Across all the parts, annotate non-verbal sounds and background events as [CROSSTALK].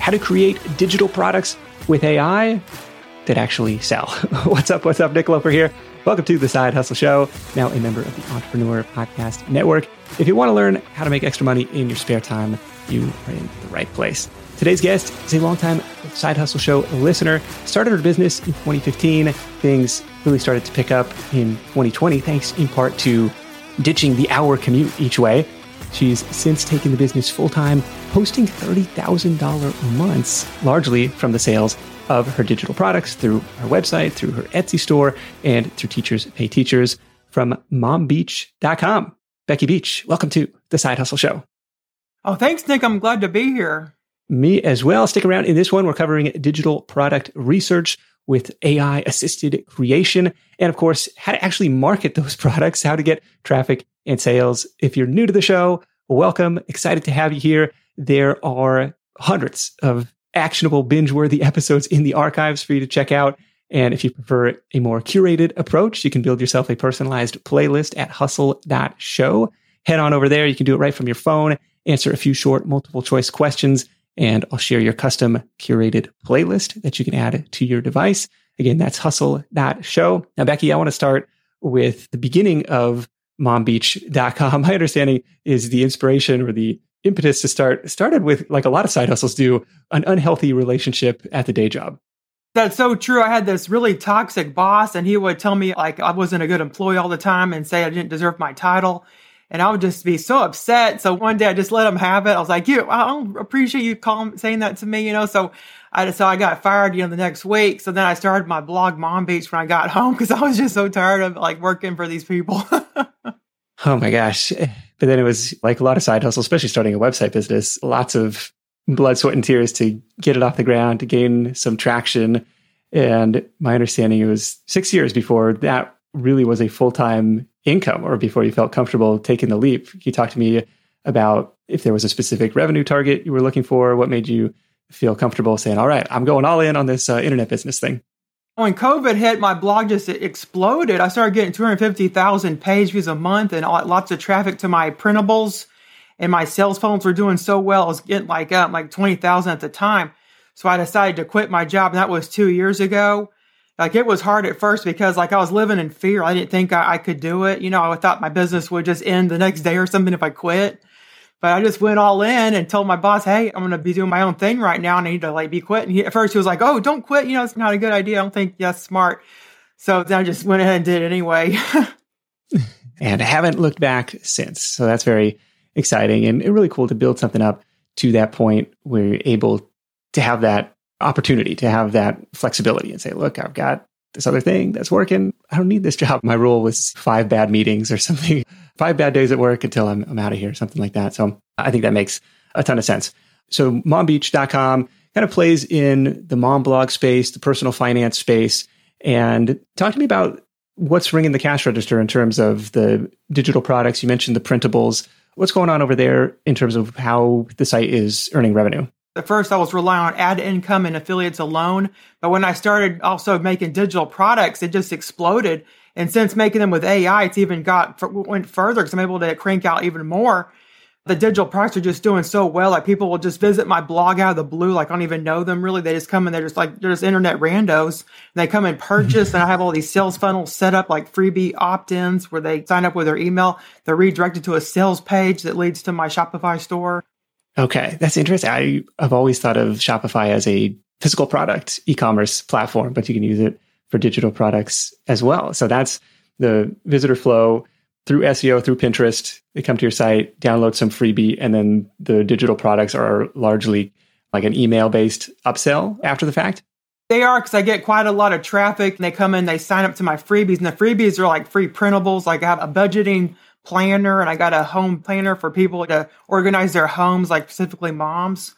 how to create digital products with AI that actually sell. [LAUGHS] what's up? What's up? Nick Loper here. Welcome to the Side Hustle Show, now a member of the Entrepreneur Podcast Network. If you want to learn how to make extra money in your spare time, you are in the right place. Today's guest is a longtime Side Hustle Show listener. Started her business in 2015. Things really started to pick up in 2020, thanks in part to ditching the hour commute each way. She's since taken the business full time, posting $30,000 months, largely from the sales of her digital products through her website, through her Etsy store, and through Teachers Pay Teachers from mombeach.com. Becky Beach, welcome to the Side Hustle Show. Oh, thanks, Nick. I'm glad to be here. Me as well. Stick around. In this one, we're covering digital product research with AI assisted creation. And of course, how to actually market those [LAUGHS] products, how to get traffic and sales. If you're new to the show, welcome. Excited to have you here. There are hundreds of actionable binge worthy episodes in the archives for you to check out. And if you prefer a more curated approach, you can build yourself a personalized playlist at hustle.show. Head on over there. You can do it right from your phone, answer a few short multiple choice questions and I'll share your custom curated playlist that you can add to your device. Again, that's hustle.show. Now, Becky, I want to start with the beginning of mombeach.com. [LAUGHS] My understanding is the inspiration or the impetus to start started with, like a lot of side hustles do, an unhealthy relationship at the day job. That's so true. I had this really toxic boss, and he would tell me like I wasn't a good employee all the time and say I didn't deserve my title. And I would just be so upset. So one day I just let him have it. I was like, you, I don't appreciate you calling, saying that to me, you know? So I so I got fired, you know, the next week. So then I started my blog Mom Beach when I got [LAUGHS] home because I was just so tired of like working for these people. [LAUGHS] oh my gosh. But then it was like a lot of side hustle, especially starting a website business, lots of blood, sweat, and tears to get it off the ground, to gain some traction. And my understanding it was six years before that really was a full time income or before you felt comfortable taking the leap. You talk to me about if there was a specific revenue target you were looking for? What made you feel comfortable saying, all right, I'm going all in on this uh, internet business thing? When COVID hit, my blog just exploded. I started getting 250,000 page views a month and lots of traffic to my printables. And my sales funnels were doing so well. I was getting like, uh, like 20,000 at the time. So I decided to quit my job. And that was two years ago like it was hard at first because like I was living in fear. I didn't think I, I, could do it. You know, I thought my business would just end the next day or something if I quit. But I just went all in and told my boss, "Hey, I'm going to be doing my own thing right now, and I need to like be quit." And at first he was like, "Oh, don't quit. You know, it's not a good idea. I don't think that's smart." So then I just went ahead and did it anyway. [LAUGHS] and I haven't looked back since. So that's very exciting and really cool to build something up to that point where you're able to have that opportunity to have that flexibility and say, look, I've got this other thing that's working. I don't need this job. My rule was five bad meetings or [LAUGHS] something, five bad days at work until I'm, I'm out of here, something like that. So I think that makes a ton of sense. So mombeach.com kind of plays in the mom blog space, the personal finance space. And talk to me about what's ringing the cash register in terms of the digital products. You mentioned the printables. What's going on over there in terms of how the site is earning revenue? At first, I was relying on ad income and affiliates alone. But when I started also making digital products, it just exploded. And since making them with AI, it's even got went further because I'm able to crank out even more. The digital products are just doing so well. Like people will just visit my blog out of the blue. Like I don't even know them really. They just come and they're just like they're just internet randos. And they come and purchase, and I have all these sales funnels set up like freebie opt-ins where they sign up with their email. They're redirected to a sales page that leads to my Shopify store. Okay, that's interesting. I, have always thought of Shopify as a physical product e-commerce platform, but you can use it for digital products as well. So that's the visitor flow through SEO, through Pinterest. They come to your site, download some freebie, and then the digital products are largely like an email based upsell after the fact. They are because I get quite a lot of traffic. And they come in, they sign up to my freebies, and the freebies are like free printables. Like I have a budgeting planner and I got a home planner for people to organize their homes, like specifically moms.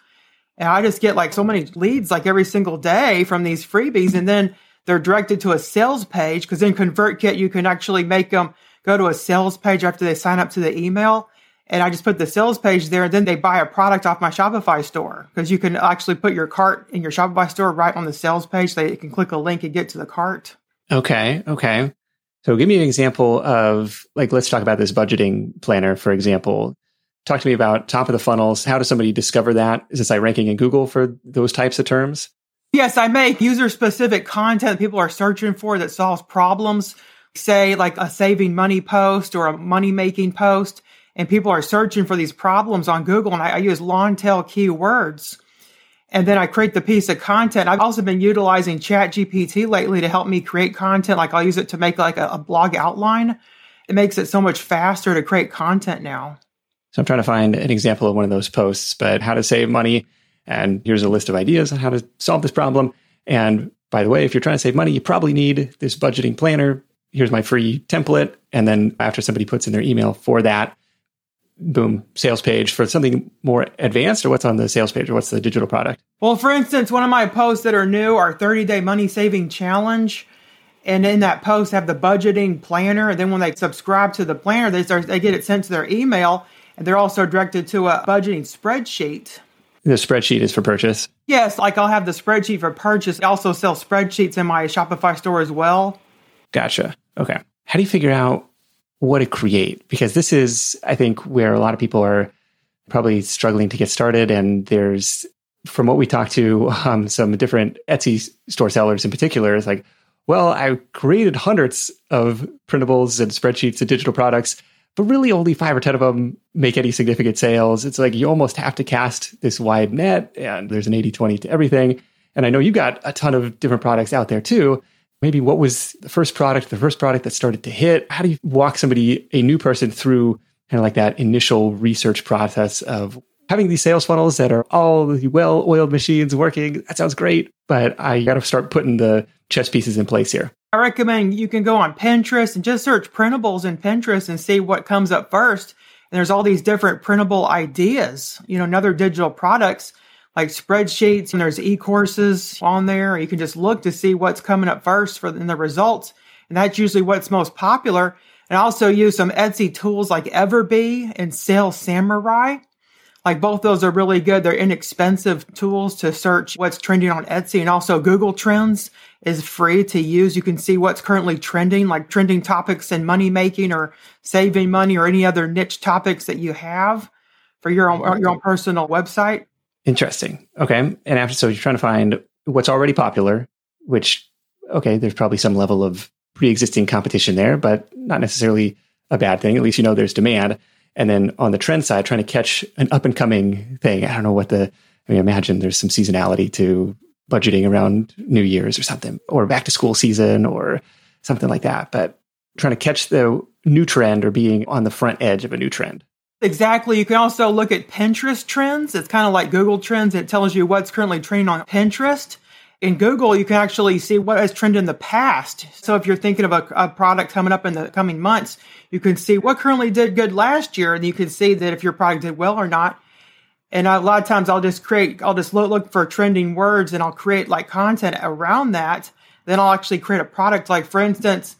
And I just get like so many leads like every single day from these freebies. And then they're directed to a sales page because in ConvertKit, you can actually make them go to a sales page after they sign up to the email. And I just put the sales page there and then they buy a product off my Shopify store because you can actually put your cart in your Shopify store right on the sales page. They can click a link and get to the cart. Okay. Okay. So give me an example of like, let's talk about this budgeting planner, for example. talk to me about top of the funnels. How does somebody discover that? Is it like ranking in Google for those types of terms? Yes, I make user specific content that people are searching for that solves problems. Say like a saving money post or a money making post. And people are searching for these problems on Google. And I, I use long tail keywords. And then I create the piece of content. I've also been utilizing ChatGPT lately to help me create content. Like I'll use it to make like a, a blog outline. It makes it so much faster to create content now. So I'm trying to find an example of one of those posts, but how to save money. And here's a list of ideas on how to solve this problem. And by the way, if you're trying to save money, you probably need this budgeting planner. Here's my free template. And then after somebody puts in their email for that, boom, sales page for something more advanced or what's on the sales page or what's the digital product? Well, for instance, one of my posts that are new are 30 day money saving challenge. And in that post, have the budgeting planner. And then when they subscribe to the planner, they start, they get it sent to their email and they're also directed to a budgeting spreadsheet. The spreadsheet is for purchase? Yes, like I'll have the spreadsheet for purchase. I also sell spreadsheets in my Shopify store as well. Gotcha. Okay. How do you figure out what to create? Because this is, I think, where a lot of people are probably struggling to get started. And there's, from what we talked to [LAUGHS] um, some different Etsy store sellers in particular, it's like, well, I created hundreds of printables and spreadsheets and digital products but really only five or 10 of them make any significant sales. It's like you almost have to cast this wide net and there's an 80 20 to everything. And I know you've got a ton of different products out there too. Maybe what was the first product, the first product that started to hit? How do you walk somebody, a new person through kind of like that initial research process of having these sales funnels that are all well oiled machines working? That sounds great, but I got to start putting the chess pieces in place here. I recommend you can go on Pinterest and just search printables in Pinterest and see what comes up first. And there's all these different printable ideas, you know, another digital products like spreadsheets and there's e-courses on there. You can just look to see what's coming up first for in the results. And that's usually what's most popular. And I also use some Etsy tools like Everbee and Sales Samurai. Like both those are really good. They're inexpensive tools to search what's trending on Etsy and also Google Trends is free to use. You can see what's currently trending, like trending topics in money making or saving money or any other niche topics that you have for your own, your own personal website. Interesting. Okay. And after, so you're trying to find what's already popular, which, okay, there's probably some level of pre existing competition there, but not necessarily a bad thing. At least you know there's demand. And then on the trend side, trying to catch an up and coming thing. I don't know what the, I mean, imagine there's some seasonality to budgeting around New Year's or something, or back to school season or something like that. But trying to catch the new trend or being on the front edge of a new trend. Exactly. You can also look at Pinterest trends. It's kind of like Google Trends. It tells you what's currently trending on Pinterest. In Google, you can actually see what has trended in the past. So if you're thinking of a, a, product coming up in the coming months, you can see what currently did good last year, and you can see that if your product did well or not. And a lot of times I'll just create, I'll just look, look for trending words and I'll create like content around that. Then I'll actually create a product. Like for instance,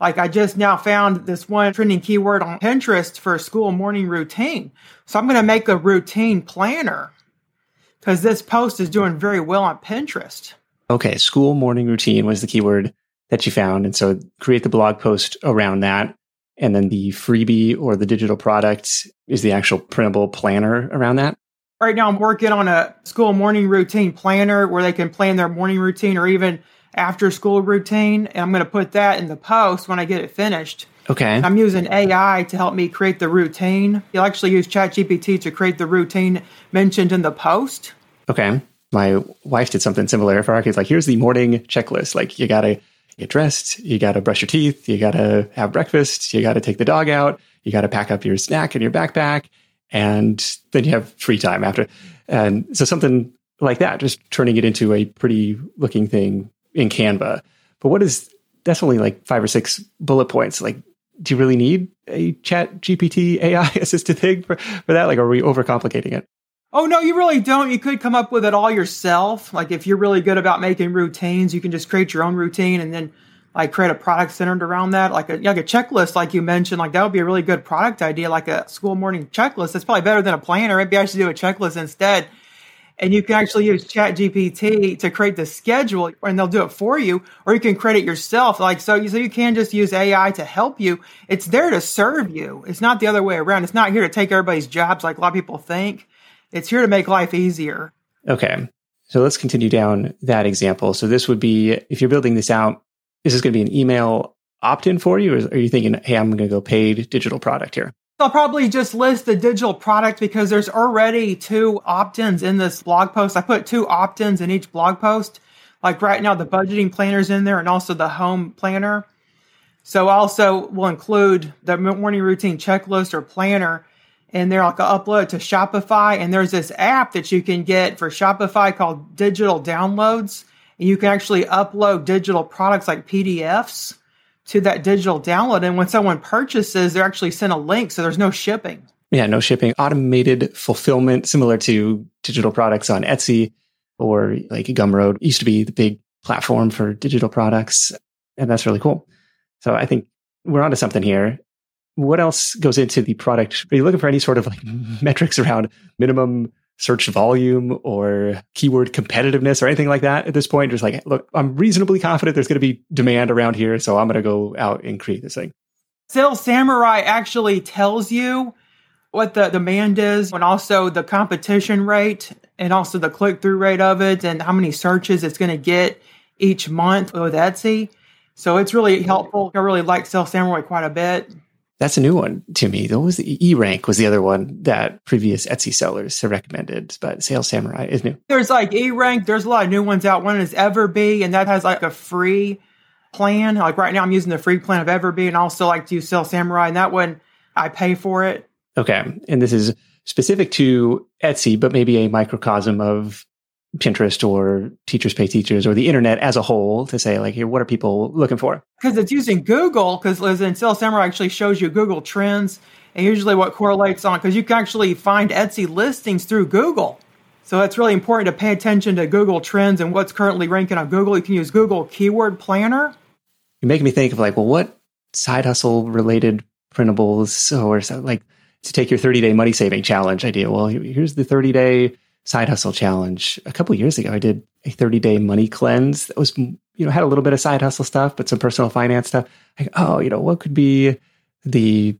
like I just now found this one trending keyword on Pinterest for a school morning routine. So I'm going to make a routine planner because this post is doing very well on Pinterest. Okay. School morning routine was the keyword that you found. And so create the blog post around that. And then the freebie or the digital product is the actual printable planner around that. Right now, I'm working on a school morning routine planner where they can plan their morning routine or even after school routine. And I'm going to put that in the post when I get it finished. Okay. I'm using AI to help me create the routine. You'll actually use ChatGPT to create the routine mentioned in the post. Okay. My wife did something similar for our kids. Like, here's the morning checklist. Like, you got to get dressed, you got to brush your teeth, you got to have breakfast, you got to take the dog out, you got to pack up your snack in your backpack, and then you have free time after. And so something like that, just turning it into a pretty looking thing in Canva. But what is that's only like five or six bullet points. Like, do you really need a ChatGPT AI [LAUGHS] assisted thing for, for that? Like, are we overcomplicating it? Oh, no, you really don't. You could come up with it all yourself. Like, if you're really good about making routines, you can just create your own routine and then like create a product centered around that. Like a, like a checklist, like you mentioned, like that would be a really good product idea, like a school morning checklist. That's probably better than a planner. Maybe I should do a checklist instead and you can actually use ChatGPT to create the schedule and they'll do it for you, or you can create it yourself. Like, so you, so you can just use AI to help you. It's there to serve you. It's not the other way around. It's not here to take everybody's jobs like a lot of people think. It's here to make life easier. Okay. So let's continue down that example. So this would be if you're building this out, is this going to be an email opt in for you? Or are you thinking, hey, I'm going to go paid digital product here? I'll probably just list the digital product because there's already two opt-ins in this blog post. I put two opt-ins in each blog post. Like right now, the budgeting planner's in there and also the home planner. So also will include the morning routine checklist or planner in there. I'll upload to Shopify. And there's this app that you can get for Shopify called Digital Downloads. And you can actually upload digital products like PDFs to that digital download. And when someone purchases, they're actually sent a link. So there's no shipping. Yeah, no shipping. Automated fulfillment, similar to digital products on Etsy or like Gumroad used to be the big platform for digital products. And that's really cool. So I think we're onto something here. What else goes into the product? Are you looking for any sort of like [LAUGHS] metrics around minimum search volume or keyword competitiveness or anything like that at this point. Just like, look, I'm reasonably confident there's going to be demand around here, so I'm going to go out and create this thing. Sales Samurai actually tells you what the demand is and also the competition rate and also the click through rate of it and how many searches it's going to get each month with Etsy. So it's really helpful. I really like Sales Samurai quite a bit. That's a new one to me. That was the E rank was the other one that previous Etsy sellers have recommended, but Sales Samurai is new. There's like E rank. There's a lot of new ones out. One is Everbee, and that has like a free plan. Like right now, I'm using the free plan of Everbee, and I also like to use Sales Samurai, and that one I pay for it. Okay, and this is specific to Etsy, but maybe a microcosm of Pinterest or Teachers Pay Teachers or the internet as a whole to say, like, here, what are people looking for? Because it's using Google, because in Sales Samurai actually shows you Google Trends and usually what correlates on, because you can actually find Etsy listings through Google. So it's really important to pay attention to Google Trends and what's currently ranking on Google. You can use Google Keyword Planner. You're making me think of like, well, what side hustle related printables or so, like to take your 30 day money saving challenge idea? Well, here's the 30 day side hustle challenge a couple years ago. I did a 30 day money cleanse that was, you know, had a little bit of side hustle stuff, but some personal finance stuff. Like, oh, you know, what could be the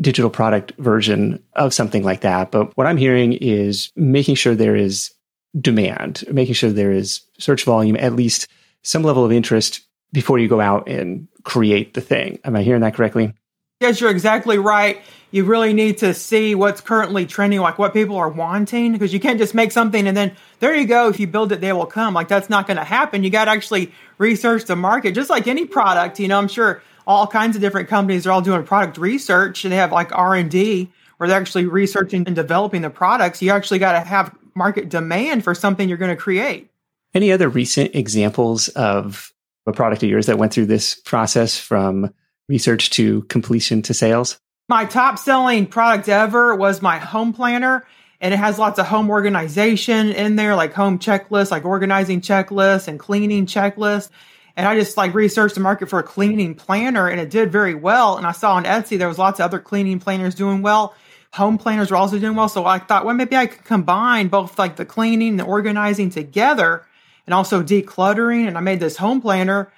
digital product version of something like that? But what I'm hearing is making sure there is demand, making sure there is search volume, at least some level of interest before you go out and create the thing. Am I hearing that correctly? Yes, you're exactly right. You really need to see what's currently trending, like what people are wanting, because you can't just make something and then there you go. If you build it, they will come. Like that's not going to happen. You got to actually research the market, just like any product. You know, I'm sure all kinds of different companies are all doing product research and they have like R and D where they're actually researching and developing the products. You actually got to have market demand for something you're going to create. Any other recent examples of a product of yours that went through this process from research to completion to sales? My top selling product ever was my home planner. And it has lots of home organization in there, like home checklists, like organizing checklists and cleaning checklists. And I just like researched the market for a cleaning planner and it did very well. And I saw on Etsy there was lots of other cleaning planners doing well. Home planners were also doing well. So I thought, well, maybe I could combine both like the cleaning and the organizing together and also decluttering. And I made this home planner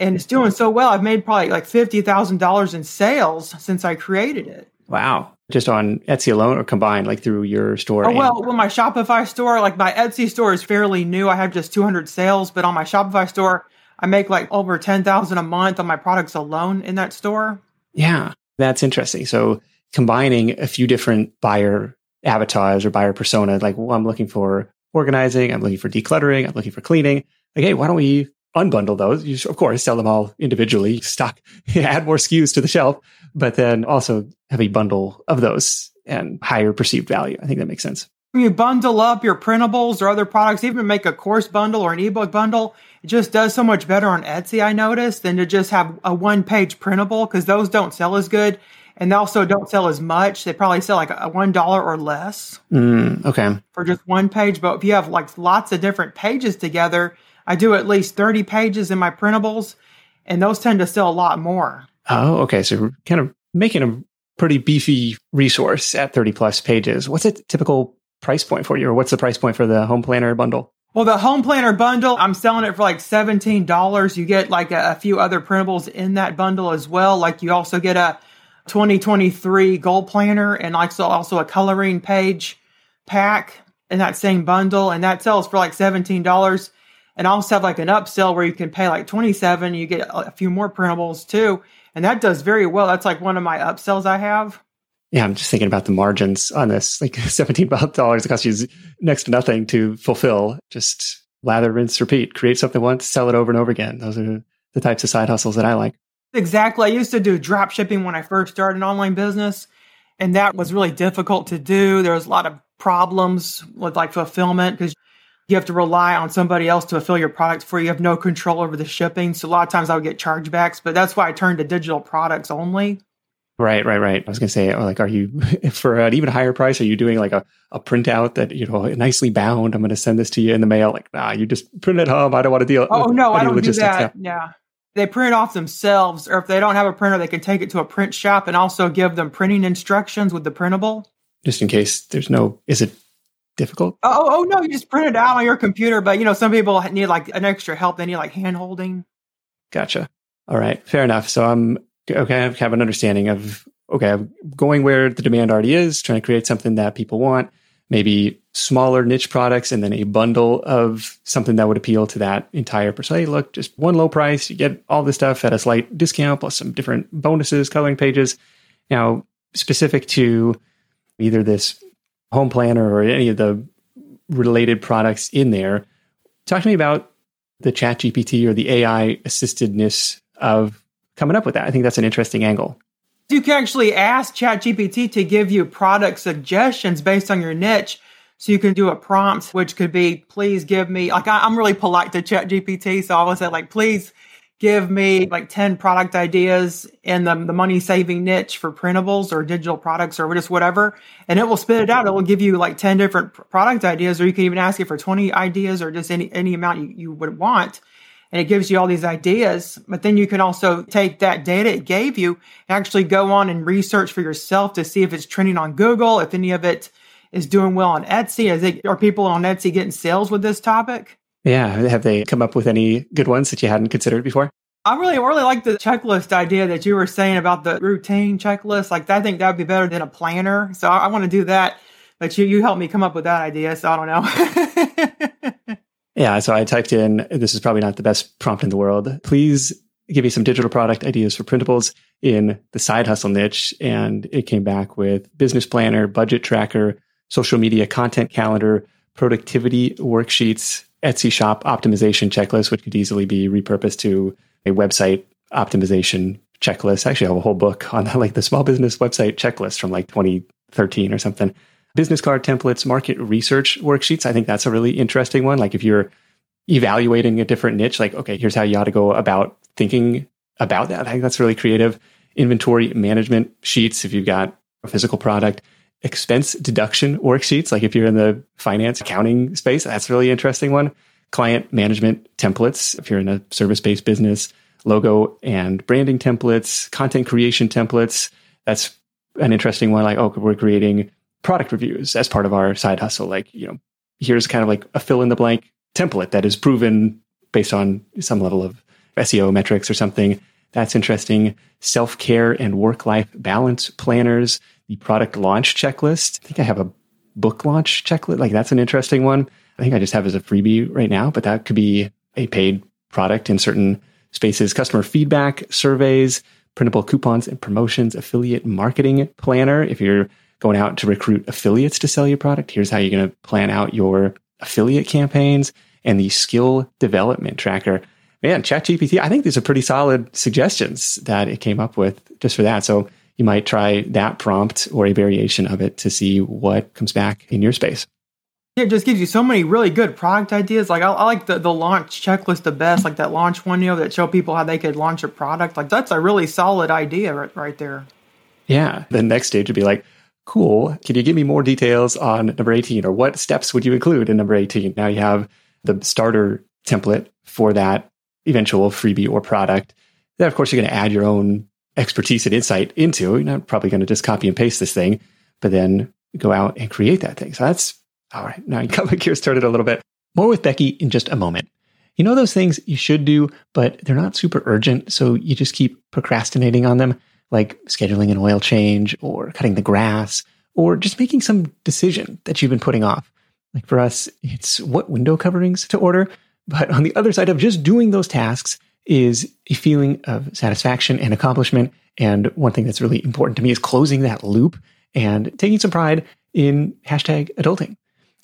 and it's doing so well. I've made probably like fifty thousand dollars in sales since I created it. Wow! Just on Etsy alone, or combined, like through your store? Oh, well, well, my Shopify store, like my Etsy store, is fairly new. I have just two hundred sales, but on my Shopify store, I make like over ten thousand a month on my products alone in that store. Yeah, that's interesting. So combining a few different buyer avatars or buyer persona, like well, I'm looking for organizing, I'm looking for decluttering, I'm looking for cleaning. Like, hey, why don't we unbundle those. You of course sell them all individually, stock, [LAUGHS] add more SKUs to the shelf, but then also have a bundle of those and higher perceived value. I think that makes sense. When you bundle up your printables or other products, even make a course bundle or an ebook bundle, it just does so much better on Etsy, I noticed, than to just have a one page printable because those don't sell as good and they also don't sell as much. They probably sell like a one dollar or less. Mm, okay. For just one page. But if you have like lots of different pages together, I do at least 30 pages in my printables, and those tend to sell a lot more. Oh, okay. So kind of making a pretty beefy resource at 30 plus pages. What's a typical price point for you, or what's the price point for the home planner bundle? Well, the home planner bundle, I'm selling it for like $17. You get like a, a, few other printables in that bundle as well. Like you also get a 2023 goal planner and also, also a coloring page pack in that same bundle. And that sells for like $17. And I also have like an upsell where you can pay like 27. You get a few more printables too. And that does very well. That's like one of my upsells I have. Yeah, I'm just thinking about the margins on this. Like [LAUGHS] $17 it costs you next to nothing to fulfill. Just lather, rinse, repeat. Create something once, sell it over and over again. Those are the types of side hustles that I like. Exactly. I used to do drop shipping when I first started an online business, and that was really difficult to do. There was a lot of problems with like fulfillment because you have to rely on somebody else to fulfill your products for you. You have no control over the shipping. So a lot of times I would get chargebacks, but that's why I turned to digital products only. Right, right, right. I was going to say, oh, like, are you [LAUGHS] for an even higher price? Are you doing like a, a printout that you know nicely bound? I'm going to send this to you in the mail. Like, nah, you just print it home. I don't want to deal. Oh no, I don't do that. Now. Yeah, they print it off themselves, or if they don't have a printer, they can take it to a print shop and also give them printing instructions with the printable. Just in case there's no, is it difficult? Oh, oh, oh no, you just print it out on your computer. But you know, some people need like an extra help. They need like hand holding. Gotcha. All right, fair enough. So I'm okay. I have an understanding of okay, I'm going where the demand already is, trying to create something that people want. Maybe smaller niche products, and then a bundle of something that would appeal to that entire person. Hey, look, just one low price, you get all this stuff at a slight discount plus some different bonuses, coloring pages. Now, specific to either this home planner or any of the related products in there. Talk to me about the ChatGPT or the AI assistedness of coming up with that. I think that's an interesting angle. You can actually ask ChatGPT to give you product suggestions based on your niche. So you can do a prompt, which could be, please give me, like, I, am really polite to ChatGPT. So I always say, like, please give me like 10 product ideas in the, the money saving niche for printables or digital products or just whatever. And it will spit it out. It will give you like 10 different product ideas, or you can even ask it for 20 ideas or just any, any amount you, you would want. And it gives you all these ideas. But then you can also take that data it gave you and actually go on and research for yourself to see if it's trending on Google, if any of it is doing well on Etsy. Is it, are people on Etsy getting sales with this topic? Yeah. Have they come up with any good ones that you hadn't considered before? I really, really like the checklist idea that you were saying about the routine checklist. Like, I think that would be better than a planner. So I, I want to do that. But you, you helped me come up with that idea. So I don't know. [LAUGHS] yeah. So I typed in, this is probably not the best prompt in the world. Please give me some digital product ideas for printables in the side hustle niche. And it came back with business planner, budget tracker, social media content calendar, productivity worksheets, Etsy shop optimization checklist, which could easily be repurposed to a website optimization checklist. Actually, I have a whole book on that, [LAUGHS] like the small business website checklist from like 2013 or something. Business card templates, market research worksheets. I think that's a really interesting one. Like if you're evaluating a different niche, like, okay, here's how you ought to go about thinking about that. I think that's really creative. Inventory management sheets. If you've got a physical product, expense deduction worksheets. Like if you're in the finance accounting space, that's really interesting one. Client management templates. If you're in a service based business, logo and branding templates, content creation templates. That's an interesting one. Like, oh, we're creating product reviews as part of our side hustle. Like, you know, here's kind of like a fill in the blank template that is proven based on some level of SEO metrics or something. That's interesting. Self care and work life balance planners the product launch checklist. I think I have a book launch checklist. Like that's an interesting one. I think I just have as a freebie right now, but that could be a paid product in certain spaces. Customer feedback surveys, printable coupons and promotions, affiliate marketing planner. If you're going out to recruit affiliates to sell your product, here's how you're going to plan out your affiliate campaigns and the skill development tracker. Man, ChatGPT, I think these are pretty solid suggestions that it came up with just for that. So you might try that prompt or a variation of it to see what comes back in your space. It just gives you so many really good product ideas. Like I, I, like the, the launch checklist the best, like that launch one, you know, that show people how they could launch a product. Like that's a really solid idea right, right there. Yeah. The next stage would be like, cool. Can you give me more details on number 18 or what steps would you include in number 18? Now you have the starter template for that eventual freebie or product. Then of course you're going to add your own expertise and insight into. You're not probably going to just copy and paste this thing, but then go out and create that thing. So that's All right, now you got my gears started a little bit. More with Becky in just a moment. You know those things you should do, but they're not super urgent, so you just keep procrastinating on them, like scheduling an oil change or cutting the grass or just making some decision that you've been putting off. Like for us, it's what window coverings to order. But on the other side of just doing those tasks is a feeling of satisfaction and accomplishment. And one thing that's really important to me is closing that loop and taking some pride in hashtag adulting.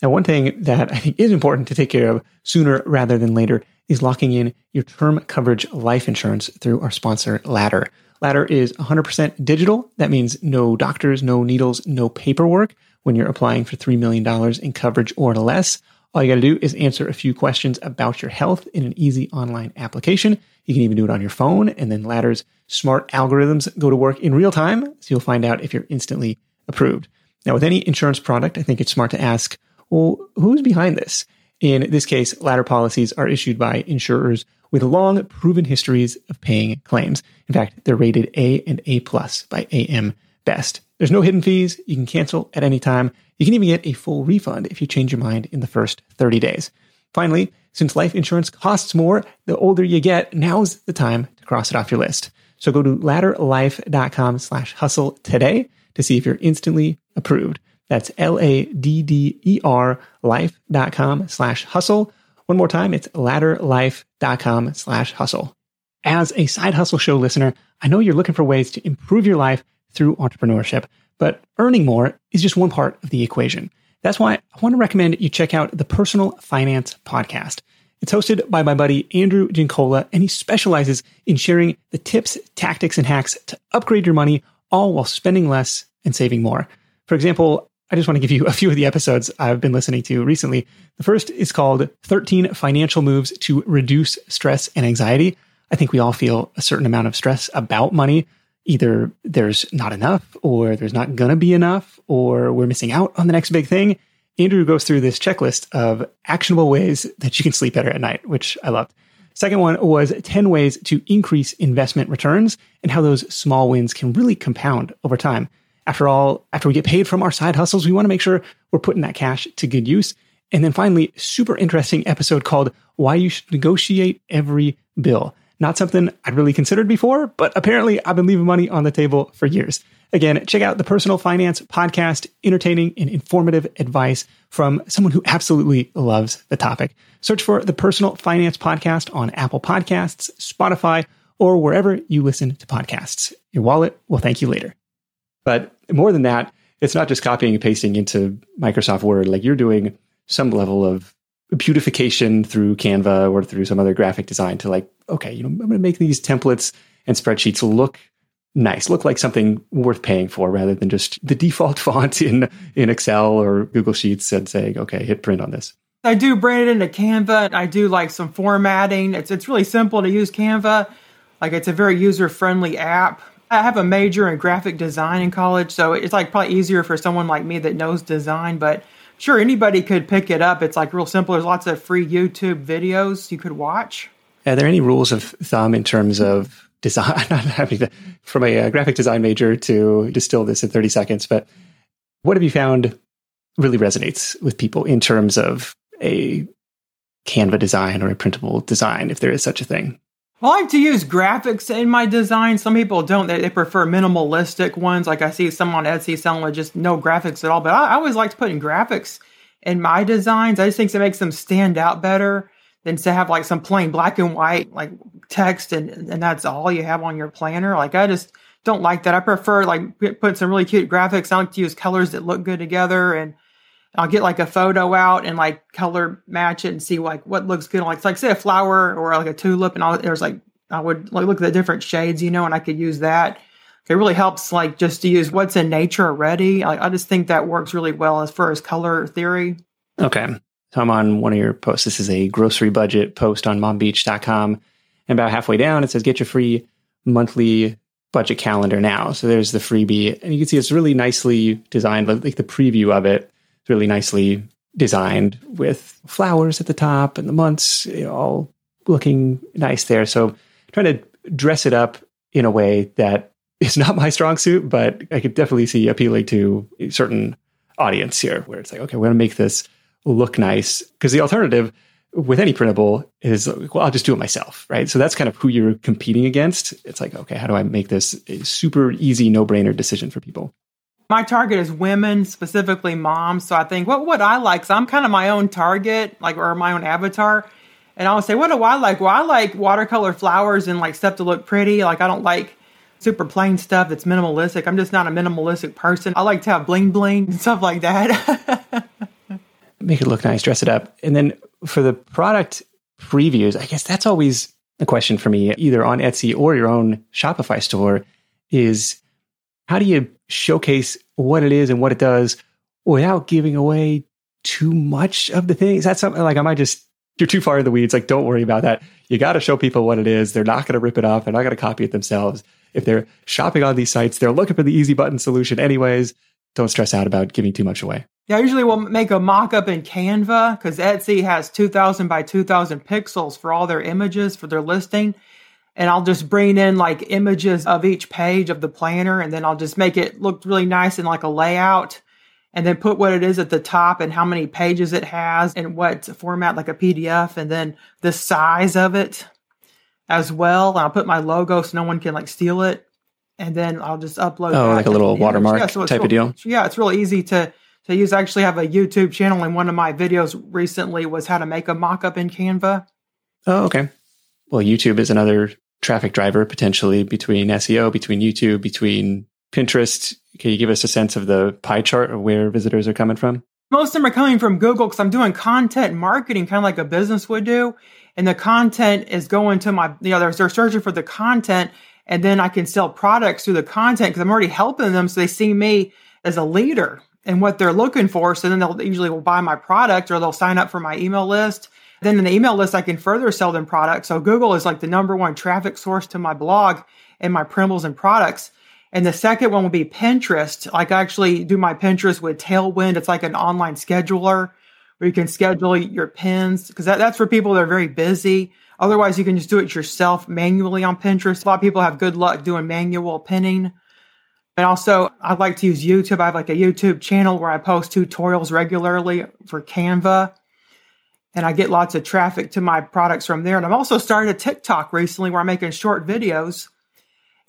Now, one thing that I think is important to take care of sooner rather than later is locking in your term coverage life insurance through our sponsor, Ladder. Ladder is 100% digital. That means no doctors, no needles, no paperwork when you're applying for $3 million in coverage or less. All you got to do is answer a few questions about your health in an easy online application. You can even do it on your phone, and then Ladder's smart algorithms go to work in real time, so you'll find out if you're instantly approved. Now, with any insurance product, I think it's smart to ask, well, who's behind this? In this case, ladder policies are issued by insurers with long proven histories of paying claims. In fact, they're rated A and A plus by AM Best. There's no hidden fees. You can cancel at any time. You can even get a full refund if you change your mind in the first 30 days. Finally, since life insurance costs more the older you get, now's the time to cross it off your list. So go to ladderlife.com slash hustle today to see if you're instantly approved. That's L-A-D-D-E-R life.com slash hustle. One more time, it's ladderlife.com slash hustle. As a side hustle show listener, I know you're looking for ways to improve your life through entrepreneurship, but earning more is just one part of the equation. That's why I want to recommend you check out the Personal Finance Podcast. It's hosted by my buddy Andrew Giancola, and he specializes in sharing the tips, tactics, and hacks to upgrade your money, all while spending less and saving more. For example, I just want to give you a few of the episodes I've been listening to recently. The first is called 13 Financial Moves to Reduce Stress and Anxiety. I think we all feel a certain amount of stress about money. Either there's not enough, or there's not going to be enough, or we're missing out on the next big thing. Andrew goes through this checklist of actionable ways that you can sleep better at night, which I loved. Second one was 10 ways to increase investment returns and how those small wins can really compound over time. After all, after we get paid from our side hustles, we want to make sure we're putting that cash to good use. And then finally, super interesting episode called Why You Should Negotiate Every Bill. Not something I'd really considered before, but apparently I've been leaving money on the table for years. Again, check out the Personal Finance Podcast, entertaining and informative advice from someone who absolutely loves the topic. Search for the Personal Finance Podcast on Apple Podcasts, Spotify, or wherever you listen to podcasts. Your wallet will thank you later. But more than that, it's not just copying and pasting into Microsoft Word. Like you're doing some level of beautification through Canva or through some other graphic design to like, okay, you know, I'm going to make these templates and spreadsheets look nice, look like something worth paying for rather than just the default [LAUGHS] font in, in Excel or Google Sheets and saying, okay, hit print on this. I do bring it into Canva. I do like some formatting. It's, it's really simple to use Canva. Like it's a very user friendly app. I have a major in graphic design in college, so it's like probably easier for someone like me that knows design, but sure, anybody could pick it up. It's like real simple. There's lots of free YouTube videos you could watch. Are there any rules of thumb in terms of design? [LAUGHS] From a, a graphic design major to distill this in 30 seconds, but what have you found really resonates with people in terms of a Canva design or a printable design, if there is such a thing? I like to use graphics in my design. Some people don't. They, they, prefer minimalistic ones. Like I see some on Etsy selling with just no graphics at all. But I, I always like to put in graphics in my designs. I just think it makes them stand out better than to have like some plain black and white like text and and that's all you have on your planner. Like I just don't like that. I prefer like put some really cute graphics. I like to use colors that look good together and I'll get like a photo out and like color match it and see like what looks good. Like, like say a flower or like a tulip, and I'll, there's like I would like look at the different shades, you know, and I could use that. It really helps like just to use what's in nature already. I, I just think that works really well as far as color theory. Okay. So I'm on one of your posts. This is a grocery budget post on mombeach.com. And about halfway down, it says get your free monthly budget calendar now. So there's the freebie. And you can see it's really nicely designed, like the preview of it really nicely designed with flowers at the top and the months you know, all looking nice there. So trying to dress it up in a way that [LAUGHS] is not my strong suit, but I could definitely see appealing to a certain audience here where it's like, okay, we're going to make this look nice. Because the alternative with any printable is well i'll just do it myself right? So that's kind of who you're competing against. It's like okay how do i make this a super easy no-brainer decision for people my target is women specifically moms. So i think what would i like so i'm kind of my own target like or my own avatar. And i'll say what do i like? Well i like watercolor flowers and like stuff to look pretty. Like i don't like super plain stuff that's minimalistic. I'm just not a minimalistic person. I like to have bling bling and stuff like that. [LAUGHS] Make it look nice dress it up. And then for the product previews, I guess that's always a question for me, either on Etsy or your own Shopify store, is how do you showcase what it is and what it does without giving away too much of the thing? Is that something like, am I just, you're too far in the weeds? Like, don't worry about that. You got to show people what it is. They're not going to rip it off. They're not going to copy it themselves. If they're shopping on these sites, they're looking for the easy button solution anyways. Don't stress out about giving too much away. Yeah, I usually will make a mock up in Canva because Etsy has 2000 by 2000 pixels for all their images for their listing. And I'll just bring in like images of each page of the planner and then I'll just make it look really nice in like a layout and then put what it is at the top and how many pages it has and what format, like a PDF, and then the size of it as well. And I'll put my logo so no one can like steal it. And then I'll just upload. Oh, like a little watermark yeah, so type real, of deal. Yeah, it's real easy to to use. I actually have a YouTube channel, and one of my videos recently was how to make a mock-up in Canva. Oh, okay. Well, YouTube is another traffic driver potentially between SEO, between YouTube, between Pinterest. Can you give us a sense of the pie chart of where visitors are coming from? Most of them are coming from Google because I'm doing content marketing, kind of like a business would do. And the content is going to my, you know, they're, they're searching for the content and then I can sell products through the content because I'm already helping them. So they see me as a leader and what they're looking for. So then they'll usually will buy my product or they'll sign up for my email list. Then in the email list, I can further sell them products. So Google is like the number one traffic source to my blog and my printables and products. And the second one will be Pinterest. Like I actually do my Pinterest with Tailwind. It's like an online scheduler where you can schedule your pins because that, that's for people that are very busy. Otherwise, you can just do it yourself manually on Pinterest. A lot of people have good luck doing manual pinning. And also, I like to use YouTube. I have like a YouTube channel where I post tutorials regularly for Canva. And I get lots of traffic to my products from there. And I've also started a TikTok recently where I'm making short videos.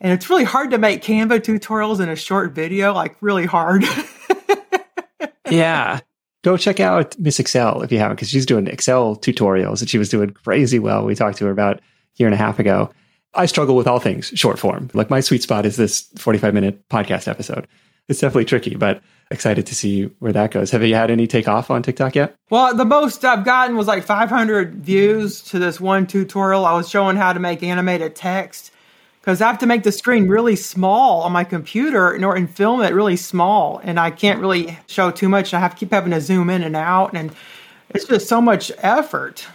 And it's really hard to make Canva tutorials in a short video, like really hard. [LAUGHS] yeah. Go check out Miss Excel if you haven't, because she's doing Excel tutorials and she was doing crazy well. We talked to her about a year and a half ago. I struggle with all things short form. Like my sweet spot is this 45 minute podcast episode. It's definitely tricky, but excited to see where that goes. Have you had any take off on TikTok yet? Well, the most I've gotten was like 500 views to this one tutorial. I was showing how to make animated text because I have to make the screen really small on my computer in order and film it really small, and I can't really show too much. I have to keep having to zoom in and out, and it's just so much effort.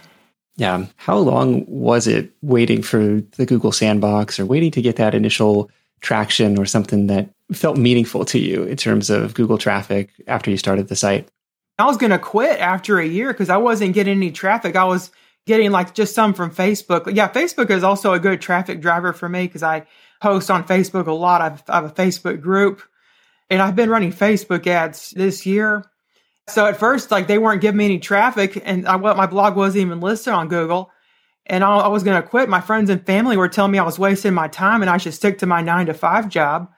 Yeah. How long was it waiting for the Google sandbox or waiting to get that initial traction or something that felt meaningful to you in terms of Google traffic after you started the site? I was going to quit after a year because I wasn't getting any traffic. I was getting like just some from Facebook. Yeah, Facebook is also a good traffic driver for me because I post on Facebook a lot. I've, I have a Facebook group and I've been running Facebook ads this year so at first, like they weren't giving me any traffic, and I, my blog wasn't even listed on Google. And I, I was going to quit. My friends and family were telling me I was wasting my time and I should stick to my nine to five job.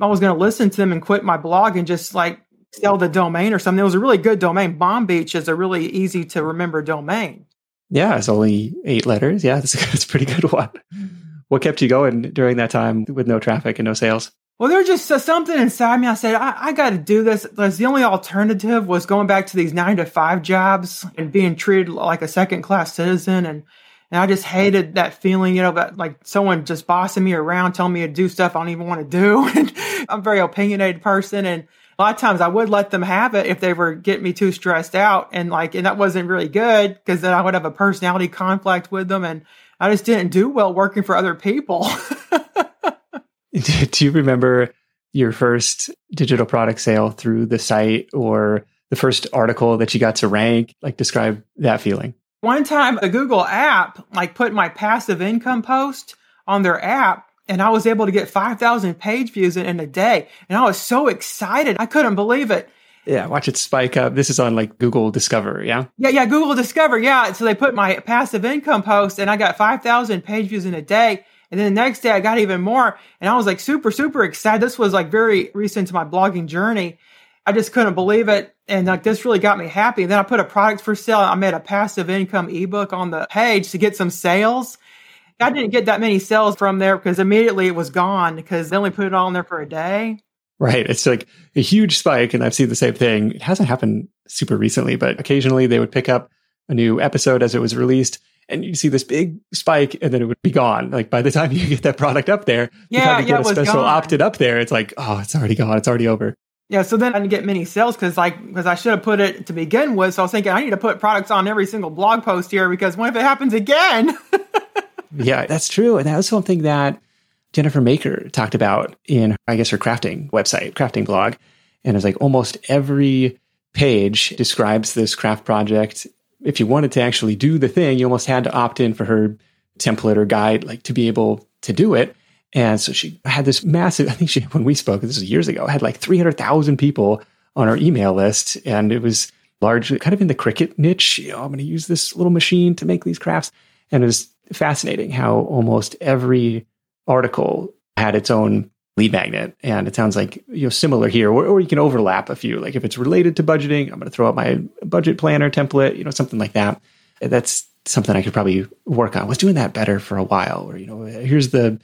I was going to listen to them and quit my blog and just like sell the domain or something. It was a really good domain. Mom Beach is a really easy to remember domain. Yeah, it's only eight letters. Yeah, it's, it's a pretty good one. What kept you going during that time with no traffic and no sales? Well, there was just uh, something inside me. I said, I, I got to do this. Because the only alternative was going back to these nine to five jobs and being treated like a second class citizen. And, and I just hated that feeling, you know, that like someone just bossing me around, telling me to do stuff I don't even want to do. [LAUGHS] And I'm a very opinionated person. And a lot of times I would let them have it if they were getting me too stressed out. And like, and that wasn't really good because then I would have a personality conflict with them. And I just didn't do well working for other people. [LAUGHS] [LAUGHS] Do you remember your first digital product sale through the site or the first article that you got to rank? Like, describe that feeling. One time, a Google app like put my passive income post on their app, and I was able to get 5,000 page views in, in a day. And I was so excited. I couldn't believe it. Yeah, watch it spike up. This is on like Google Discover, yeah? Yeah, yeah, Google Discover, yeah. So they put my passive income post and I got 5,000 page views in a day. And then the next day I got even more and I was like super, super excited. This was like very recent to my blogging journey. I just couldn't believe it. And like this really got me happy. And then I put a product for sale. I made a passive income ebook on the page to get some sales. I didn't get that many sales from there because immediately it was gone because they only put it on there for a day. Right. It's like a huge spike. And I've seen the same thing. It hasn't happened super recently, but occasionally they would pick up a new episode as it was released and you see this big spike and then it would be gone. Like by the time you get that product up there, yeah, you yeah, get a special gone. opted up there. It's like, oh, it's already gone. It's already over. Yeah, so then I didn't get many sales because like because I should have put it to begin with. So I was thinking I need to put products on every single blog post here because what if it happens again? [LAUGHS] yeah, that's true. And that was something that Jennifer Maker talked about in, I guess, her crafting website, crafting blog. And it's like almost every page describes this craft project. If you wanted to actually do the thing, you almost had to opt in for her template or guide, like to be able to do it. And so she had this massive, [LAUGHS] I think she, when we spoke, this was years ago, had like 300,000 people on her email list. And it was largely kind of in the Cricut niche. You know, I'm going to use this little machine to make these crafts. And it was fascinating how almost every article had its own lead magnet. And it sounds like, you know, similar here, or, or you can overlap a few. Like if it's related to budgeting, I'm going to throw out my budget planner template, you know, something like that. That's something I could probably work on. I was doing that better for a while, or, you know, here's the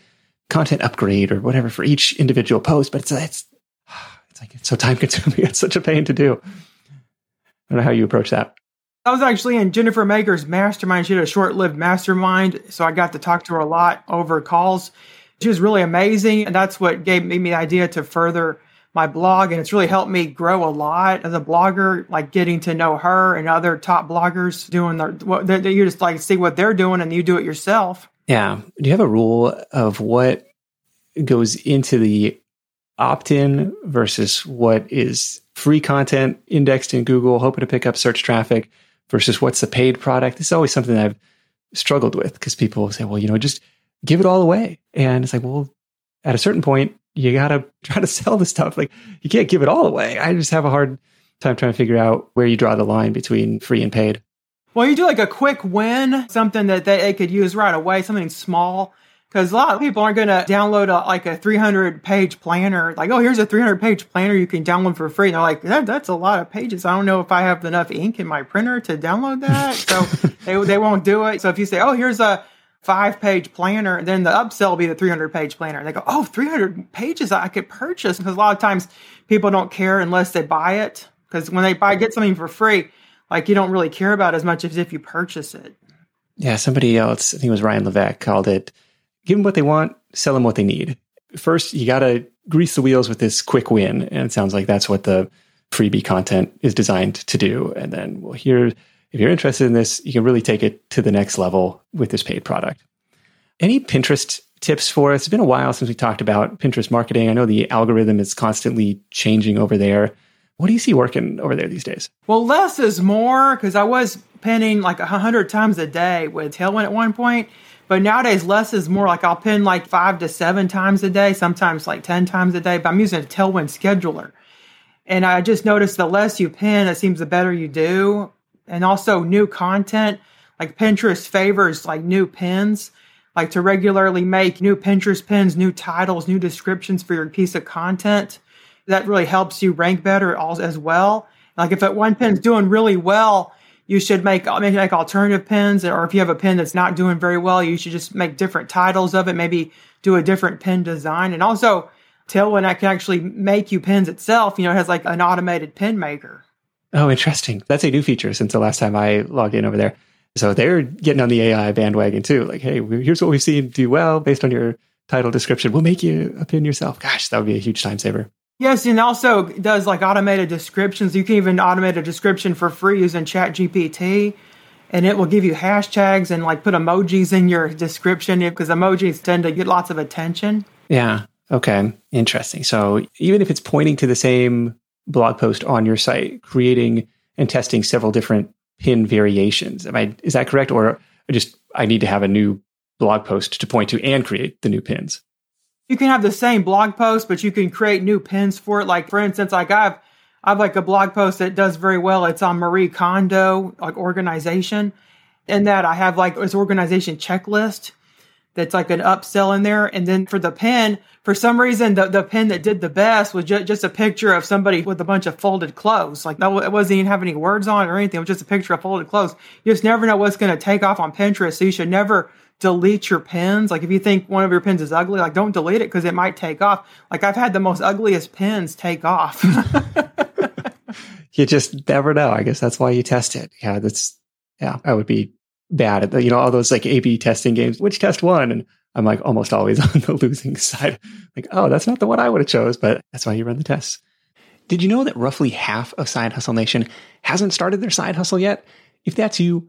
content upgrade or whatever for each individual post, but it's, it's, it's like, it's so time consuming. [LAUGHS] It's such a pain to do. I don't know how you approach that. I was actually in Jennifer Maker's mastermind. She had a short lived mastermind. So I got to talk to her a lot over calls. She was really amazing. And that's what gave me the idea to further my blog. And it's really helped me grow a lot as a blogger, like getting to know her and other top bloggers doing their, what you just like see what they're doing and you do it yourself. Yeah. Do you have a rule of what goes into the opt in versus what is free content indexed in Google, hoping to pick up search traffic? versus what's the paid product. This is always something I've struggled with because people say, well, you know, just give it all away. And it's like, well, at a certain point, you got to [LAUGHS] try to sell the stuff. Like you can't give it all away. I just have a hard time trying to figure out where you draw the line between free and paid. Well, you do like a quick win, something that they could use right away, something small because a lot of people aren't going to download a, like a 300 page planner. Like, oh, here's a 300 page planner you can download for free. And they're like, that, that's a lot of pages. I don't know if I have enough ink in my printer to download that. so [LAUGHS] they, they won't do it. So if you say, oh, here's a five page planner, then the upsell will be the 300 page planner. And they go, oh, 300 pages I could purchase. Because a lot of times people don't care unless they buy it. Because when they buy, get something for free, like you don't really care about as much as if you purchase it. Yeah, somebody else, I think it was Ryan Levesque, called it give them what they want, sell them what they need. First, you got to grease the wheels with this quick win. And it sounds like that's what the freebie content is designed to do. And then, well, here, if you're interested in this, you can really take it to the next level with this paid product. Any Pinterest tips for us? It's been a while since we talked about Pinterest marketing. I know the algorithm is constantly changing over there. What do you see working over there these days? Well, less is more because I was pinning like a hundred times a day with Tailwind at one point. But nowadays, less is more. Like I'll pin like five to seven times a day, sometimes like 10 times a day, but I'm using a Tailwind scheduler. And I just noticed the less you pin, it seems the better you do. And also new content, like Pinterest favors like new pins, like to regularly make new Pinterest pins, new titles, new descriptions for your piece of content. That really helps you rank better as well. Like if that one pin's doing really well, you should make uh, maybe make alternative pins, or if you have a pin that's not doing very well, you should just make different titles of it. Maybe do a different pin design, and also Tailwind can actually make you pins itself. You know, it has like an automated pin maker. Oh, interesting. That's a new feature since the last time I logged in over there. So they're getting on the AI bandwagon too. Like, hey, here's what we've seen do well based on your title description. We'll make you a pin yourself. Gosh, that would be a huge time saver. Yes, and also does like automated descriptions. You can even automate a description for free using ChatGPT, and it will give you hashtags and like put emojis in your description because emojis tend to get lots of attention. Yeah. Okay. Interesting. So even if it's pointing to the same blog post on your site, creating and testing several different pin variations. Am I is that correct? Or just I need to have a new blog post to point to and create the new pins? You can have the same blog post, but you can create new pins for it. Like for instance, like I have I have like a blog post that does very well. It's on Marie Kondo, like organization. And that I have like this organization checklist that's like an upsell in there. And then for the pin, for some reason, the, the pen that did the best was ju- just a picture of somebody with a bunch of folded clothes. Like that it wasn't even have any words on it or anything. It was just a picture of folded clothes. You just never know what's going to take off on Pinterest. So you should never delete your pins. Like if you think one of your pins is ugly, like don't delete it because it might take off. Like I've had the most ugliest pins take off. [LAUGHS] you just never know. I guess that's why you test it. Yeah, that's yeah. I would be bad at the, you know all those like A/B testing games. Which test won? And I'm like almost always [LAUGHS] on the losing side. Like, oh, that's not the one I would have chose, but that's why you run the tests. Did you know that roughly half of Side Hustle Nation hasn't started their side hustle yet? If that's you,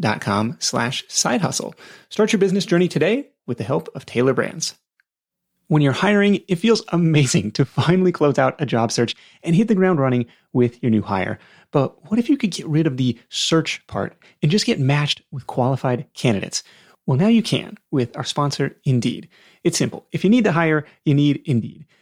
dot com slash side hustle. Start your business journey today with the help of Tailor Brands. When you're hiring, it feels amazing to finally close out a job search and hit the ground running with your new hire. But what if you could get rid of the search part and just get matched with qualified candidates? Well, now you can with our sponsor, Indeed. It's simple. If you need to hire, you need Indeed.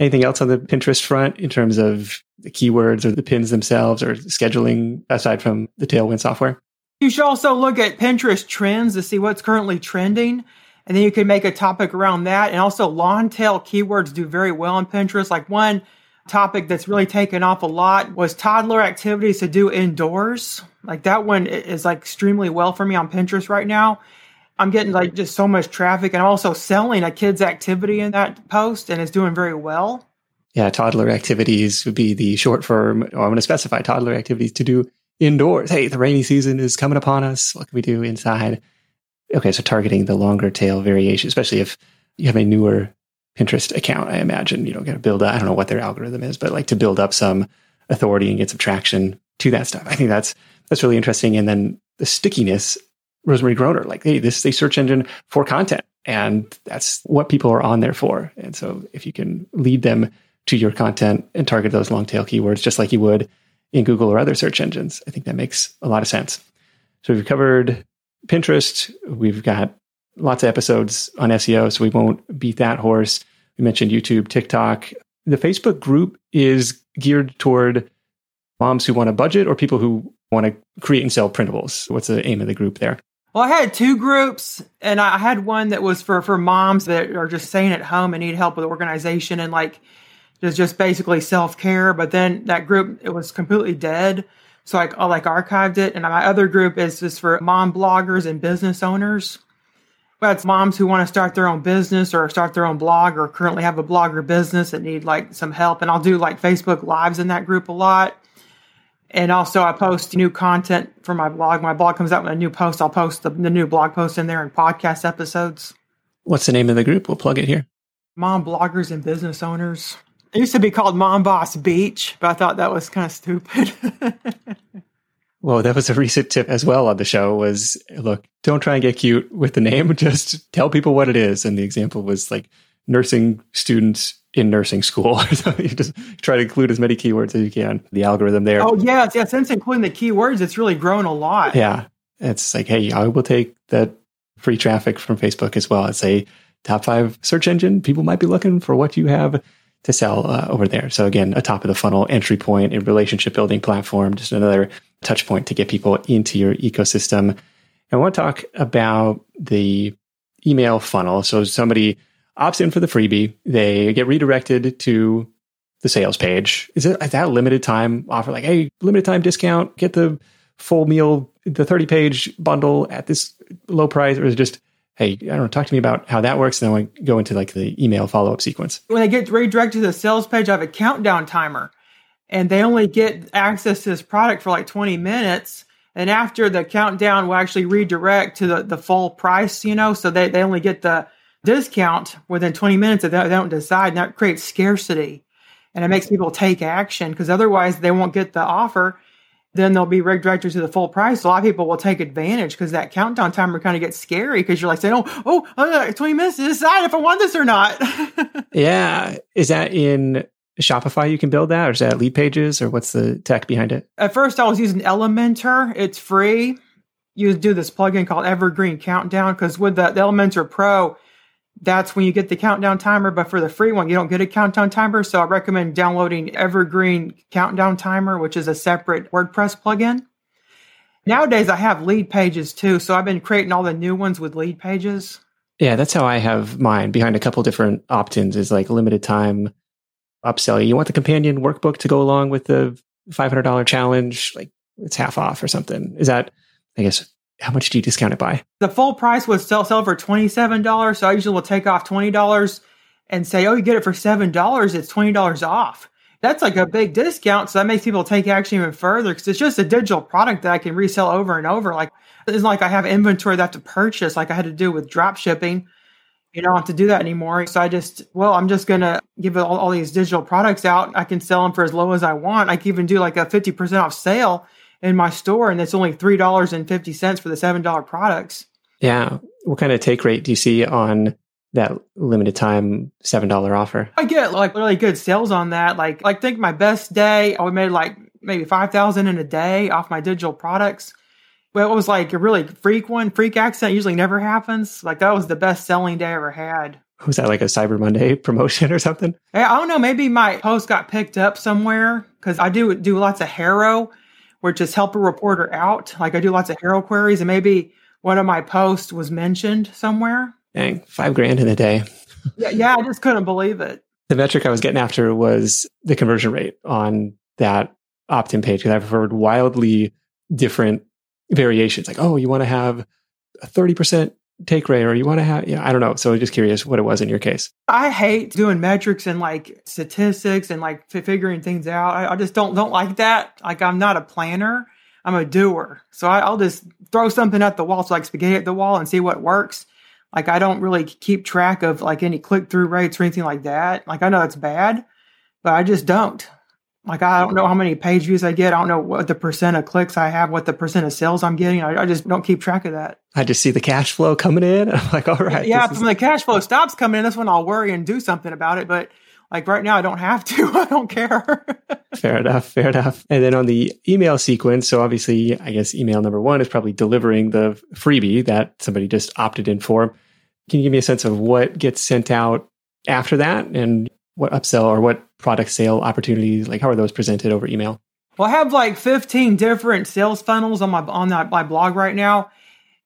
Anything else on the Pinterest front in terms of the keywords or the pins themselves or scheduling aside from the Tailwind software? You should also look at Pinterest trends to see what's currently trending. And then you can make a topic around that. And also, long tail keywords do very well on Pinterest. Like one topic that's really taken off a lot was toddler activities to do indoors. Like that one is like extremely well for me on Pinterest right now. I'm getting like just so much traffic and I'm also selling a kid's activity in that post and it's doing very well. Yeah, toddler activities would be the short form. I'm going to specify toddler activities to do indoors. Hey, the rainy season is coming upon us. What can we do inside? Okay, so targeting the longer tail variation, especially if you have a newer Pinterest account, I imagine you don't get to build up, I don't know what their algorithm is, but like to build up some authority and get some traction to that stuff. I think that's that's really interesting. And then the stickiness Rosemarie Groner, like, hey, this is a search engine for content. And that's what people are on there for. And so if you can lead them to your content and target those long tail keywords, just like you would in Google or other search engines, I think that makes a lot of sense. So we've covered Pinterest. We've got lots of episodes on SEO, so we won't beat that horse. We mentioned YouTube, TikTok. The Facebook group is geared toward moms who want a budget or people who want to create and sell printables. What's the aim of the group there? Well, I had two groups, and I had one that was for for moms that are just staying at home and need help with organization and like just just basically self care. But then that group it was completely dead, so I, I like archived it. And my other group is just for mom bloggers and business owners. That's moms who want to start their own business or start their own blog or currently have a blogger business that need like some help. And I'll do like Facebook lives in that group a lot. And also, I post new content for my blog. My blog comes out with a new post. I'll post the, the new blog post in there and podcast episodes. What's the name of the group? We'll plug it here. Mom bloggers and business owners. It used to be called Mom Boss Beach, but I thought that was kind of stupid. [LAUGHS] well, that was a recent tip as well on the show was look, don't try and get cute with the name. [LAUGHS] Just tell people what it is. And the example was like nursing students in nursing school. [LAUGHS] so you just try to include as many keywords as you can. The algorithm there. Oh yeah, yeah. Since including the keywords, it's really grown a lot. Yeah, it's like, hey, I will take that free traffic from Facebook as well. It's a top five search engine. People might be looking for what you have to sell uh, over there. So again, a top of the funnel entry point, a relationship building platform, just another touch point to get people into your ecosystem. And I want to talk about the email funnel. So somebody opts in for the freebie, they get redirected to the sales page. Is it that limited time offer? Like, hey, limited time discount, get the full meal, the 30 page bundle at this low price, or is it just, hey, I don't know, talk to me about how that works. And then I go into like the email follow up sequence. When they get redirected to the sales page, I have a countdown timer and they only get access to this product for like 20 minutes. And after the countdown will actually redirect to the, the full price, you know, so they, they only get the discount within 20 minutes if they don't decide. And that creates scarcity and it makes people take action because otherwise they won't get the offer. Then they'll be redirected to the full price. A lot of people will take advantage because that countdown timer kind of gets scary because you're like saying, "Oh, oh, uh, 20 minutes to decide if I want this or not." [LAUGHS] yeah, is that in Shopify you can build that, or is that Leadpages or what's the tech behind it? At first, I was using Elementor. It's free. You do this plugin called Evergreen Countdown because with the, the Elementor Pro, that's when you get the countdown timer. But for the free one, you don't get a countdown timer. So I recommend downloading Evergreen Countdown Timer, which is a separate WordPress plugin. Nowadays, I have Leadpages too. So I've been creating all the new ones with Leadpages. Yeah, that's how I have mine behind a couple different opt ins is like limited time upsell. You want the companion workbook to go along with the $500 challenge? Like it's half off or something. Is that, I guess, how much do you discount it by? The full price would sell sell for twenty seven dollars. So I usually will take off twenty dollars and say, "Oh, you get it for seven dollars. It's twenty dollars off." That's like a big discount. So that makes people take action even further because it's just a digital product that I can resell over and over. Like it's like I have inventory that I have to purchase, like I had to do with drop shipping. You don't have to do that anymore. So I just, well, I'm just gonna give all, all these digital products out. I can sell them for as low as I want. I can even do like a fifty percent off sale in my store and it's only $3.50 for the $7 products. Yeah. What kind of take rate do you see on that limited time $7 offer? I get like really good sales on that. Like, like think my best day, I made like maybe 5,000 in a day off my digital products. Well, it was like a really freak one. Freak accident usually never happens. Like that was the best selling day I ever had. Was that like a Cyber Monday [LAUGHS] promotion or something? I don't know. Maybe my post got picked up somewhere because I do do lots of HARO which is help a reporter out. Like I do lots of HARO queries, and maybe one of my posts was mentioned somewhere. Dang, five grand in a day. yeah, yeah, I just couldn't believe it. The metric I was getting after was the conversion rate on that opt-in page because I've heard wildly different variations. Like, oh, you want to have a thirty percent take rate or you want to have yeah i don't know so just curious what it was in your case. I hate doing metrics and like statistics and like figuring things out. I, I, just don't don't like that. Like i'm not a planner. I'm a doer. So I, i'll just throw something at the wall so like spaghetti at the wall and see what works. Like i don't really keep track of like any click-through rates or anything like that. Like i know that's bad but i just don't like I don't know how many page views I get. I don't know what the percent of clicks I have, what the percent of sales I'm getting. I, I just don't keep track of that. I just see the cash flow coming in. [LAUGHS] I'm like, all right. Yeah, when the cash flow stops coming in, that's when I'll worry and do something about it. But like right now, I don't have to. [LAUGHS] I don't care. [LAUGHS] fair enough. Fair enough. And then on the email sequence, so obviously, I guess email number one is probably delivering the freebie that somebody just opted in for. Can you give me a sense of what gets sent out after that and what upsell or what product sale opportunities? Like how are those presented over email? Well i have like 15 different sales funnels on my on that, my blog right now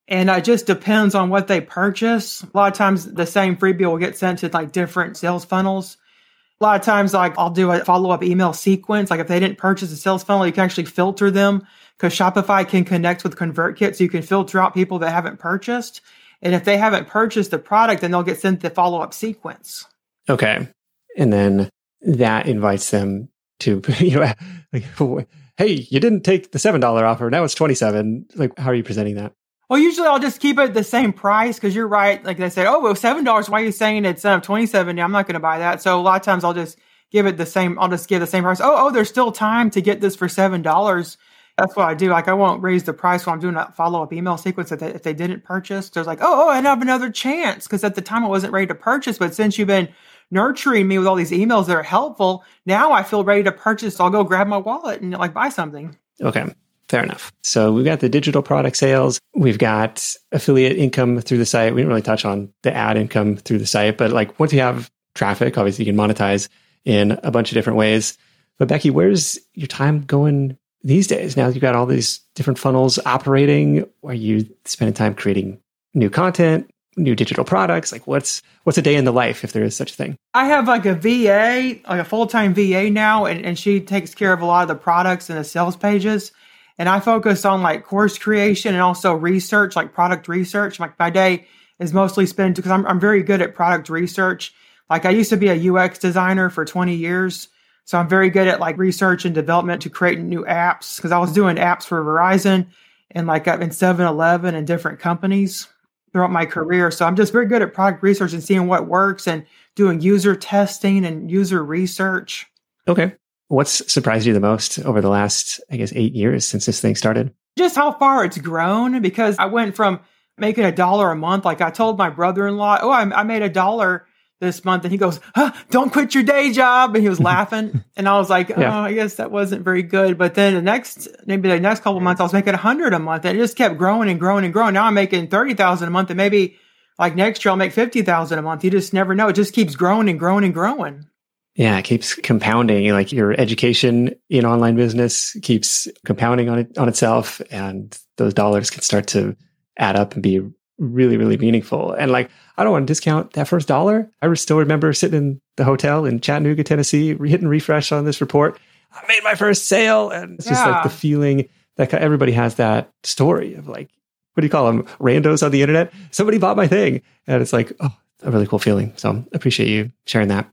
and it just depends on what they purchase. A lot of times the same freebie will get sent to like different sales funnels. A lot of times like i'll do a follow-up email sequence. Like if they didn't purchase a sales funnel you can actually filter them because shopify can connect with convertkit so you can filter out people that haven't purchased and if they haven't purchased the product then they'll get sent the follow-up sequence. Okay. And then that invites them to [LAUGHS] you know like hey you didn't take the seven dollar offer now it's 27 like how are you presenting that Well, usually I'll just keep it the same price because you're right. Like they said, oh, well, seven dollars. Why are you saying it's uh, seven? Yeah, I'm not going to buy that. So a lot of times I'll just give it the same. I'll just give the same price. Oh, oh, there's still time to get this for seven dollars. That's what I do. Like I won't raise the price when I'm doing a follow up email sequence if they, if they didn't purchase. There's like, oh, oh, I have another chance because at the time I wasn't ready to purchase, but since you've been nurturing me with all these emails that are helpful, now I feel ready to purchase. So I'll go grab my wallet and like buy something. Okay. Fair enough. So we've got the digital product sales. We've got affiliate income through the site. We didn't really touch on the ad income through the site, but like once you have traffic, obviously you can monetize in a bunch of different ways. But Becky, where's your time going these days? Now you've got all these different funnels operating. Are you spending time creating new content, new digital products? Like what's what's a day in the life if there is such a thing? I have like a VA, like a full time VA now, and, and she takes care of a lot of the products and the sales pages. And I focus on like course creation and also research, like product research. Like my day is mostly spent because I'm, I'm very good at product research. Like I used to be a UX designer for 20 years. So I'm very good at like research and development to create new apps because I was doing apps for Verizon and like in 7 Eleven and different companies throughout my career. So I'm just very good at product research and seeing what works and doing user testing and user research. Okay. What's surprised you the most over the last, I guess, eight years since this thing started? Just how far it's grown because I went from making a dollar a month. Like I told my brother in law, oh, I, I, made a dollar this month. And he goes, huh, don't quit your day job. And he was [LAUGHS] laughing. and I was like, oh, yeah. I guess that wasn't very good. But then the next, maybe the next couple months, I was making a hundred a month and it just kept growing and growing and growing. Now I'm making 30,000 a month and maybe like next year I'll make 50,000 a month. You just never know. It just keeps growing and growing and growing. Yeah, it keeps compounding. Like your education in online business keeps compounding on it on itself, and those dollars can start to add up and be really, really meaningful. And like, I don't want to discount that first dollar. I still remember sitting in the hotel in Chattanooga, Tennessee, hitting refresh on this report. I made my first sale, and it's yeah. just like the feeling that everybody has that story of like, what do you call them? Randos on the internet. Somebody bought my thing, and it's like, oh, a really cool feeling. So appreciate you sharing that.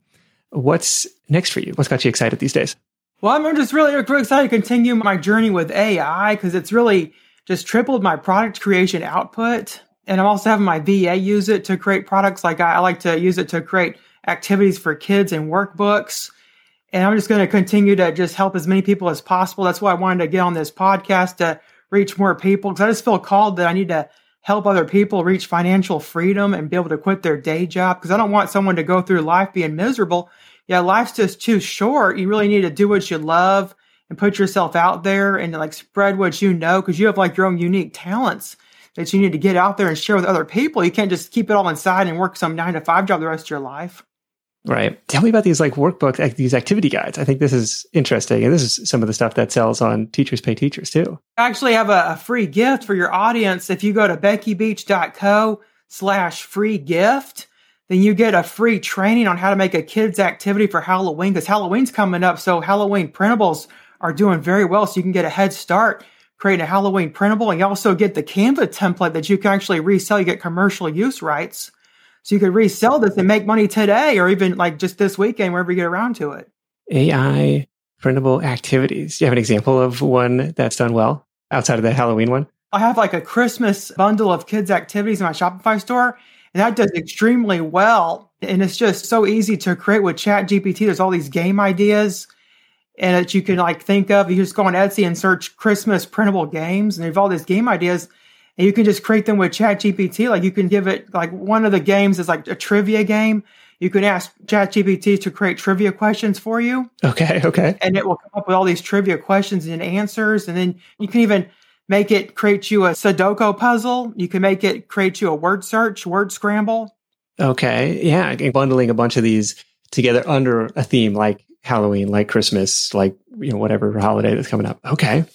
What's next for you? What's got you excited these days? Well, I'm just really, really excited to continue my journey with AI because it's really just tripled my product creation output. And I'm also having my VA use it to create products. Like I, I like to use it to create activities for kids and workbooks. And I'm just going to continue to just help as many people as possible. That's why I wanted to get on this podcast to reach more people because I just feel called that I need to help other people reach financial freedom and be able to quit their day job because I don't want someone to go through life being miserable. Yeah, life's just too short. You really need to do what you love and put yourself out there and like spread what you know because you have like your own unique talents that you need to get out there and share with other people. You can't just keep it all inside and work some nine to five job the rest of your life. Right. Tell me about these like workbooks, like these activity guides. I think this is interesting. And this is some of the stuff that sells on Teachers Pay Teachers too. I actually have a, a free gift for your audience. If you go to beckybeach.co slash free gift, then you get a free training on how to make a kids activity for Halloween because Halloween's coming up. So Halloween printables are doing very well. So you can get a head start creating a Halloween printable and you also get the Canva template that you can actually resell. You get commercial use rights. So you could resell this and make money today or even like just this weekend, wherever you get around to it. AI printable activities. Do you have an example of one that's done well outside of the Halloween one? I have like a Christmas bundle of kids' activities in my Shopify store, and that does extremely well. And it's just so easy to create with Chat GPT. There's all these game ideas and that you can like think of. You just go on Etsy and search Christmas printable games, and you have all these game ideas and you can just create them with chat gpt like you can give it like one of the games is like a trivia game. You can ask chat gpt to create trivia questions for you. Okay okay. And it will come up with all these trivia questions and answers and then you can even make it create you a sudoku puzzle. You can make it create you a word search word scramble. Okay yeah bundling a bunch of these together under a theme like halloween like christmas like you know whatever holiday that's coming up okay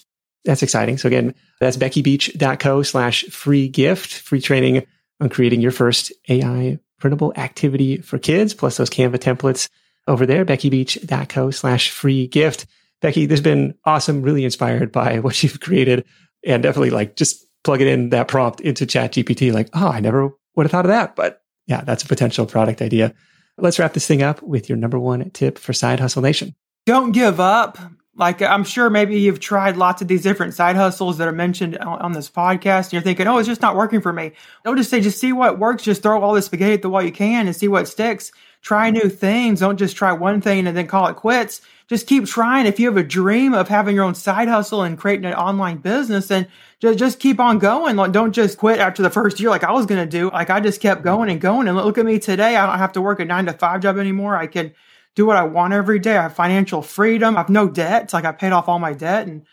that's exciting. So again, that's beckybeach.co slash free gift, free training on creating your first AI printable activity for kids, plus those Canva templates over there, beckybeach.co slash free gift. Becky, this has been awesome, really inspired by what you've created and definitely like just plug it in that prompt into chat GPT. Like, oh, I never would have thought of that, but yeah, that's a potential product idea. Let's wrap this thing up with your number one tip for Side Hustle Nation. Don't give up Like I'm sure maybe you've tried lots of these different side hustles that are mentioned on, on this podcast, and you're thinking, "Oh, it's just not working for me." Don't just say, "Just see what works." Just throw all the spaghetti at the wall you can and see what sticks. Try new things. Don't just try one thing and then call it quits. Just keep trying. If you have a dream of having your own side hustle and creating an online business, then just just keep on going. Like, don't just quit after the first year, like I was going to do. Like I just kept going and going. And look at me today. I don't have to work a nine to five job anymore. I can do what I want every day. I have financial freedom. I have no debt. It's like I paid off all my debt and,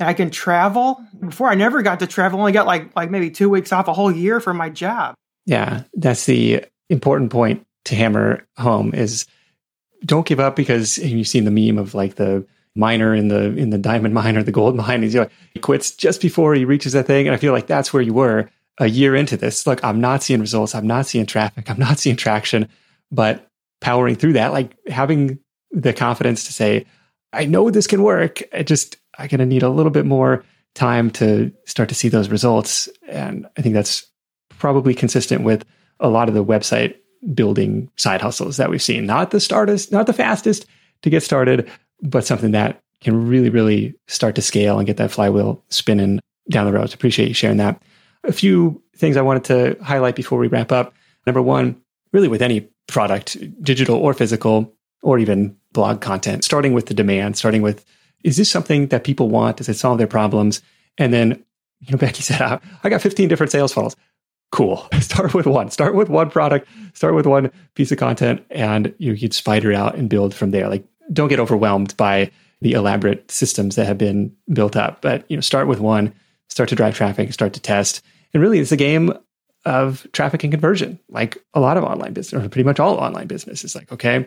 and I can travel. Before I never got to travel. I only got like like maybe two weeks off a whole year from my job. Yeah, that's the important point to hammer home is don't give up because you've seen the meme of like the miner in the in the diamond mine or the gold [LAUGHS] mine. He's like, he quits just before he reaches that thing. And I feel like that's where you were a year into this. Look, I'm not seeing results. I'm not seeing traffic. I'm not [LAUGHS] seeing traction. But powering through that, like having the confidence to say, I know this can work. I just I'm gonna need a little bit more time to start to see those results. And I think that's probably consistent with a lot of the website building side hustles that we've seen. Not the startest, not the fastest to get started, but something that can really, really start to scale and get that flywheel spinning down the road. So appreciate you sharing that. A few things I wanted to highlight before we wrap up. Number one, really with any product, digital or physical, or even blog content, starting with the demand, starting with is this something that people want? Does it solve their problems? And then, you know, [LAUGHS] Becky said, I got 15 different sales funnels cool. [LAUGHS] Start with one. Start with one product. Start with one piece of content, and you can spider out and build from there. Like, don't get overwhelmed by the elaborate systems that have been built up. But you know, start with one. Start to drive traffic. Start to test. And really, it's a game of traffic and conversion. Like a lot of online business, or pretty much all online business, is like, okay,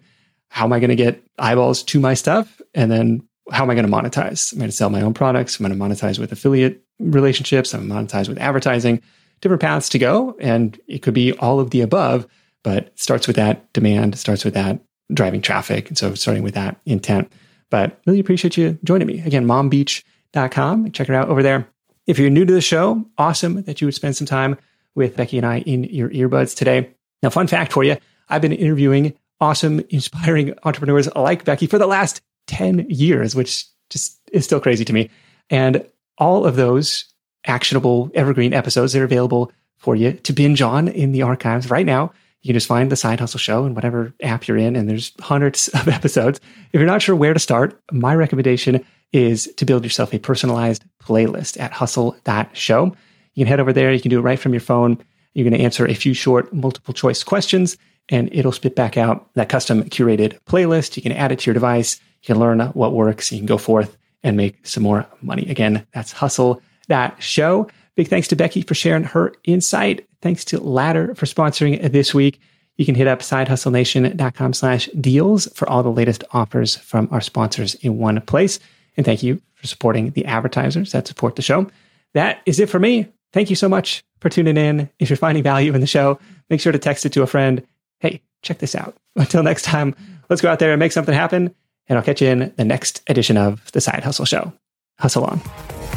how am I going to get eyeballs to my stuff, and then how am I going to monetize? I'm going to sell my own products. I'm going to monetize with affiliate relationships. I'm going to monetize with advertising different paths to go. And it could be all of the above, but starts with that demand, starts with that driving traffic. And so starting with that intent. But really appreciate you joining me. Again, mombeach.com. Check it out over there. If you're new to the show, awesome that you would spend some time with Becky and I in your earbuds today. Now, fun fact for you I've been interviewing awesome, inspiring entrepreneurs like Becky for the last 10 years, which just is still crazy to me. And all of those actionable evergreen episodes that are available for you to binge on in the archives right now. You can just find the Side Hustle Show in whatever app you're in, and there's hundreds [LAUGHS] of episodes. If you're not sure where to start, my recommendation is to build yourself a personalized playlist at hustle.show. You can head over there. You can do it right from your phone. You're going to answer a few short multiple choice questions, and it'll spit back out that custom curated playlist. You can add it to your device. You can learn what works. You can go forth and make some more money. Again, that's hustle that show. Big thanks to Becky for sharing her insight. Thanks to Ladder for sponsoring this week. You can hit up sidehustlenation.com slash deals for all the latest offers from our sponsors in one place. And thank you for supporting the advertisers that support the show. That is it for me. Thank you so much for tuning in. If you're finding value in the show, make sure to text it to a friend. Hey, check this out. [LAUGHS] Until next time, let's go out there and make something happen. And I'll catch you in the next edition of the Side Hustle Show. Hustle on.